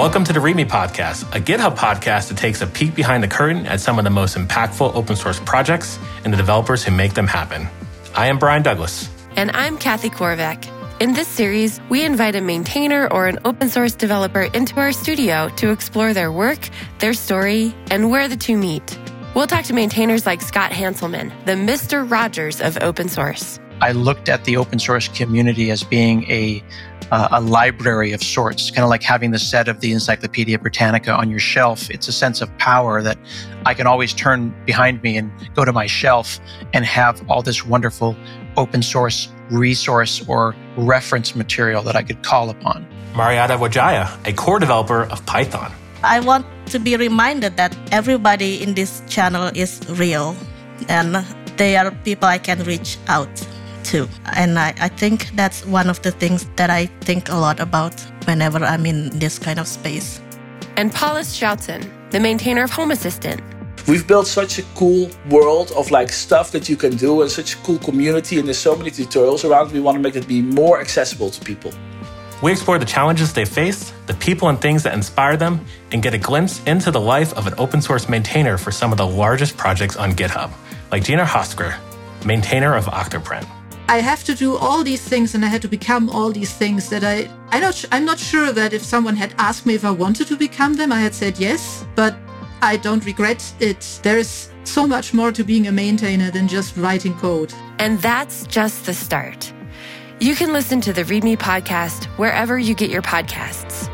Welcome to the README podcast, a GitHub podcast that takes a peek behind the curtain at some of the most impactful open source projects and the developers who make them happen. I am Brian Douglas. And I'm Kathy Korevec. In this series, we invite a maintainer or an open source developer into our studio to explore their work, their story, and where the two meet. We'll talk to maintainers like Scott Hanselman, the Mr. Rogers of open source. I looked at the open source community as being a uh, a library of sorts, kind of like having the set of the Encyclopedia Britannica on your shelf. It's a sense of power that I can always turn behind me and go to my shelf and have all this wonderful open source resource or reference material that I could call upon. Mariatta Wijaya, a core developer of Python. I want to be reminded that everybody in this channel is real and they are people I can reach out to. And I, I think that's one of the things that I think a lot about whenever I'm in this kind of space. And Paulus Schoutsen, the maintainer of Home Assistant. We've built such a cool world of like stuff that you can do and such a cool community and there's so many tutorials around. We want to make it be more accessible to people. We explore the challenges they face, the people and things that inspire them, and get a glimpse into the life of an open source maintainer for some of the largest projects on GitHub, like Gina Häußge, maintainer of Octoprint. I have to do all these things and I had to become all these things that I I not I'm not sure that if someone had asked me if I wanted to become them I had said yes but I don't regret it. There is so much more to being a maintainer than just writing code. And that's just the start. You can listen to the readme podcast wherever you get your podcasts